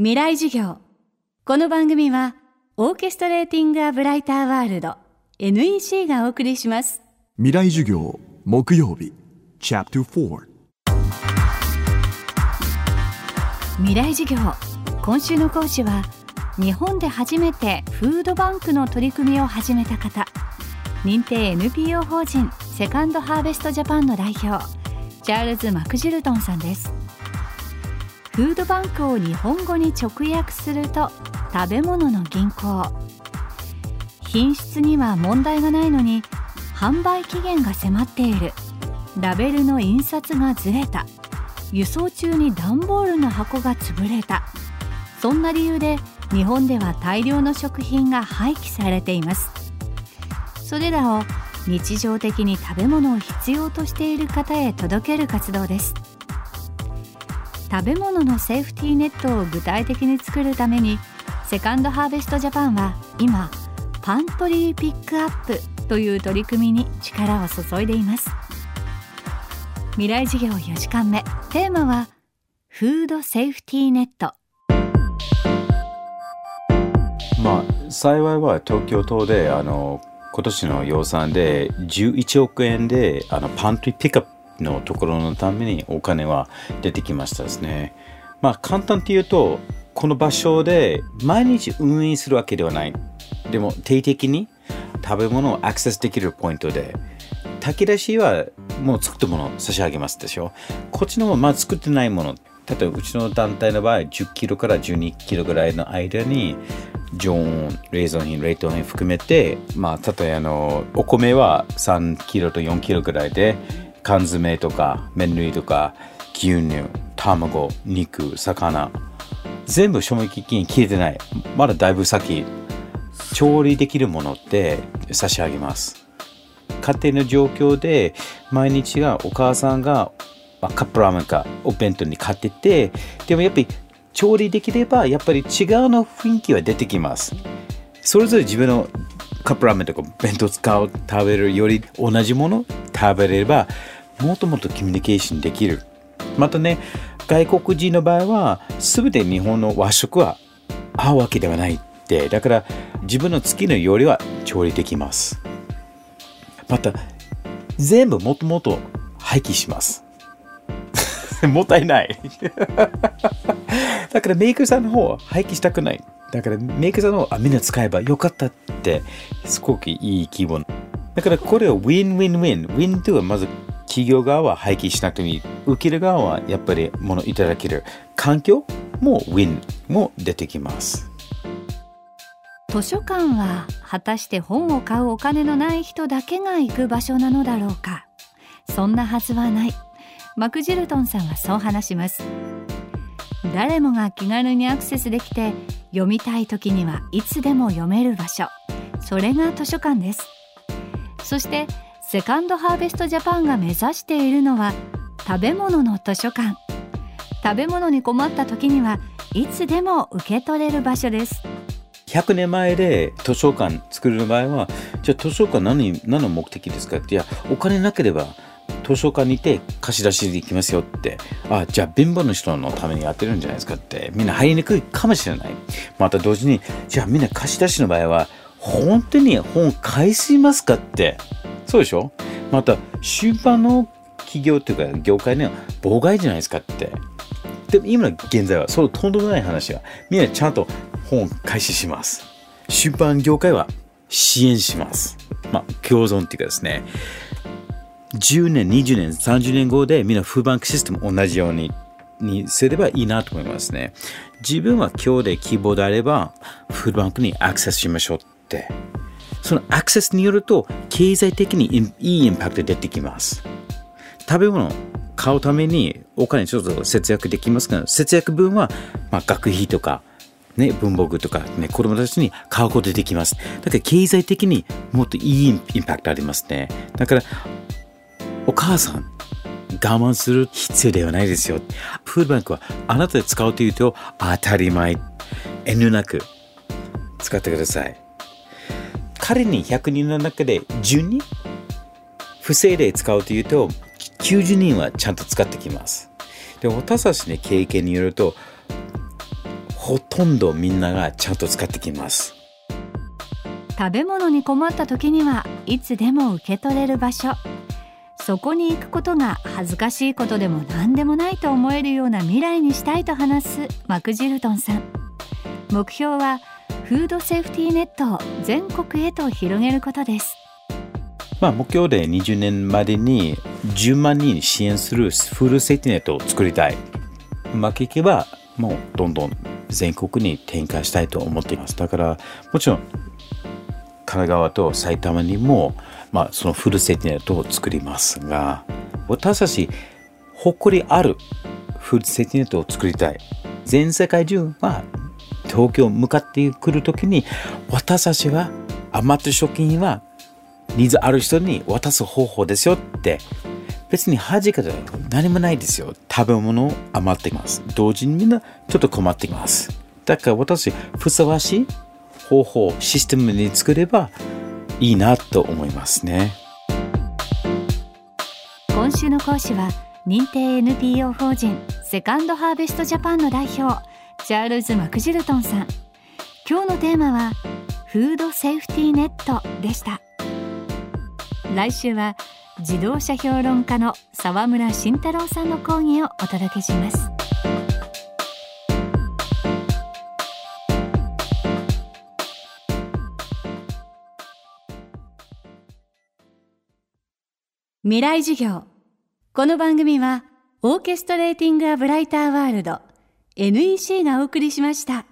未来授業。この番組はオーケストレーティング・ア・ブライター・ワールド NEC がお送りします。未来授業木曜日チャプター未来授業。今週の講師は日本で初めてフードバンクの取り組みを始めた方。認定 NPO 法人セカンドハーベストジャパンの代表チャールズ・マクジルトンさんですフードバンクを日本語に直訳すると食べ物の銀行。品質には問題がないのに販売期限が迫っている。ラベルの印刷がずれた。輸送中に段ボールの箱が潰れた。そんな理由で日本では大量の食品が廃棄されています。それらを日常的に食べ物を必要としている方へ届ける活動です。食べ物のセーフティーネットを具体的に作るためにセカンドハーベストジャパンは今パントリーピックアップという取り組みに力を注いでいます。未来事業4時間目テーマはフードセーフティーネット。まあ幸いは東京都であの今年の予算で11億円であのパントリーピックアップのところのためにお金は出てきましたですね。まあ簡単って言うと、この場所で毎日運営するわけではない。でも定期的に食べ物をアクセスできるポイントで、炊き出しはもう作ったものを差し上げますでしょ。こっちのもまだ作ってないもの。例えばうちの団体の場合10キロから12キロぐらいの間に常温冷蔵品冷凍品含めてまあ例えばあのお米は3キロと4キロぐらいで缶詰とか麺類とか牛乳卵肉魚全部賞味期限切れてない。まだだいぶ先。調理できるものって差し上げます。家庭の状況で毎日がお母さんが、カップラーメンかお弁当に買っててでもやっぱり調理できればやっぱり違うの雰囲気は出てきます。それぞれ自分のカップラーメンとか弁当使う食べるより同じもの食べればもっともっとコミュニケーションできる。またね、外国人の場合は、すべて日本の和食は合うわけではないって、だから自分の好きな料理は調理できます。また、全部もっともっと廃棄します。もったいない。だからメーカーさんの方は廃棄したくない。だからメーカーさんの方はみんな使えばよかったって、すごくいい気分。だからこれを win win win。win とはまず企業側は廃棄しなくてもいい。受ける側はやっぱり物いただける。環境も win も出てきます。図書館は果たして本を買うお金のない人だけが行く場所なのだろうかそんなはずはないマクジルトンさんはそう話します誰もが気軽にアクセスできて読みたい時にはいつでも読める場所それが図書館ですそしてセカンドハーベストジャパンが目指しているのは食べ物の図書館。食べ物に困った時にはいつでも受け取れる場所です。100年前で図書館作る場合はじゃあ図書館何何の目的ですか？っていやお金なければ図書館にいて貸し出しできますよって。あじゃあ貧乏の人のためにやってるんじゃないですかって。みんな入りにくいかもしれない。また同時にじゃあみんな貸し出しの場合は本当に本返しますかって。そうでしょ？また出版の企業っていうか業界には妨害じゃないですかって。でも今の現在はそうとんでもない話はみんなちゃんと本開始します。出版業界は支援します。まあ共存っていうかですね。10年20年30年後でみんなフーバンクシステム同じようににすればいいなと思いますね。自分は今日で希望であればフーバンクにアクセスしましょうって。そのアクセスによると経済的にいいインパクト出てきます。食べ物買うためにお金ちょっと節約できますが、節約分は、まあ、学費とか、ね、文房具とか、ね、子供たちに買うことできます。だから経済的にもっといいインパクトありますね。だから、お母さん、我慢する必要ではないですよ。フードバンクはあなたで使うというと当たり前。遠慮なく使ってください。彼に100人の中で10人？不正で使うというと90人はちゃんと使ってきます。で私たちの経験によるとほとんどみんながちゃんと使ってきます。食べ物に困った時にはいつでも受け取れる場所。そこに行くことが恥ずかしいことでも何でもないと思えるような未来にしたいと話すマクジルトンさん。目標はフードセーフティーネットを全国へと広げることですまあ、目標で20年までに10万人支援するフードセーフティーネットを作りたい。うまくいけば、もうどんどん全国に展開したいと思っています。だから、もちろん、神奈川と埼玉にも、まあ、そのフルセーフティーネットを作りますが、私たち、誇りあるフルセーフティーネットを作りたい。全世界中は東京向かってくるときに、私たちは余った食品はニーズある人に渡す方法ですよって。別に恥かで何もないですよ。食べ物余っています。同時にみんなちょっと困っています。だから私ふさわしい方法システムに作ればいいなと思いますね。今週の講師は認定 NPO 法人セカンドハーベストジャパンの代表チャールズ・マクジルトンさん。今日のテーマはフードセーフティーネットでした。来週は自動車評論家の沢村慎太郎さんの講義をお届けします。未来授業。この番組はオーケストレーティング・ア・ブライター・ワールド。NEC がお送りしました。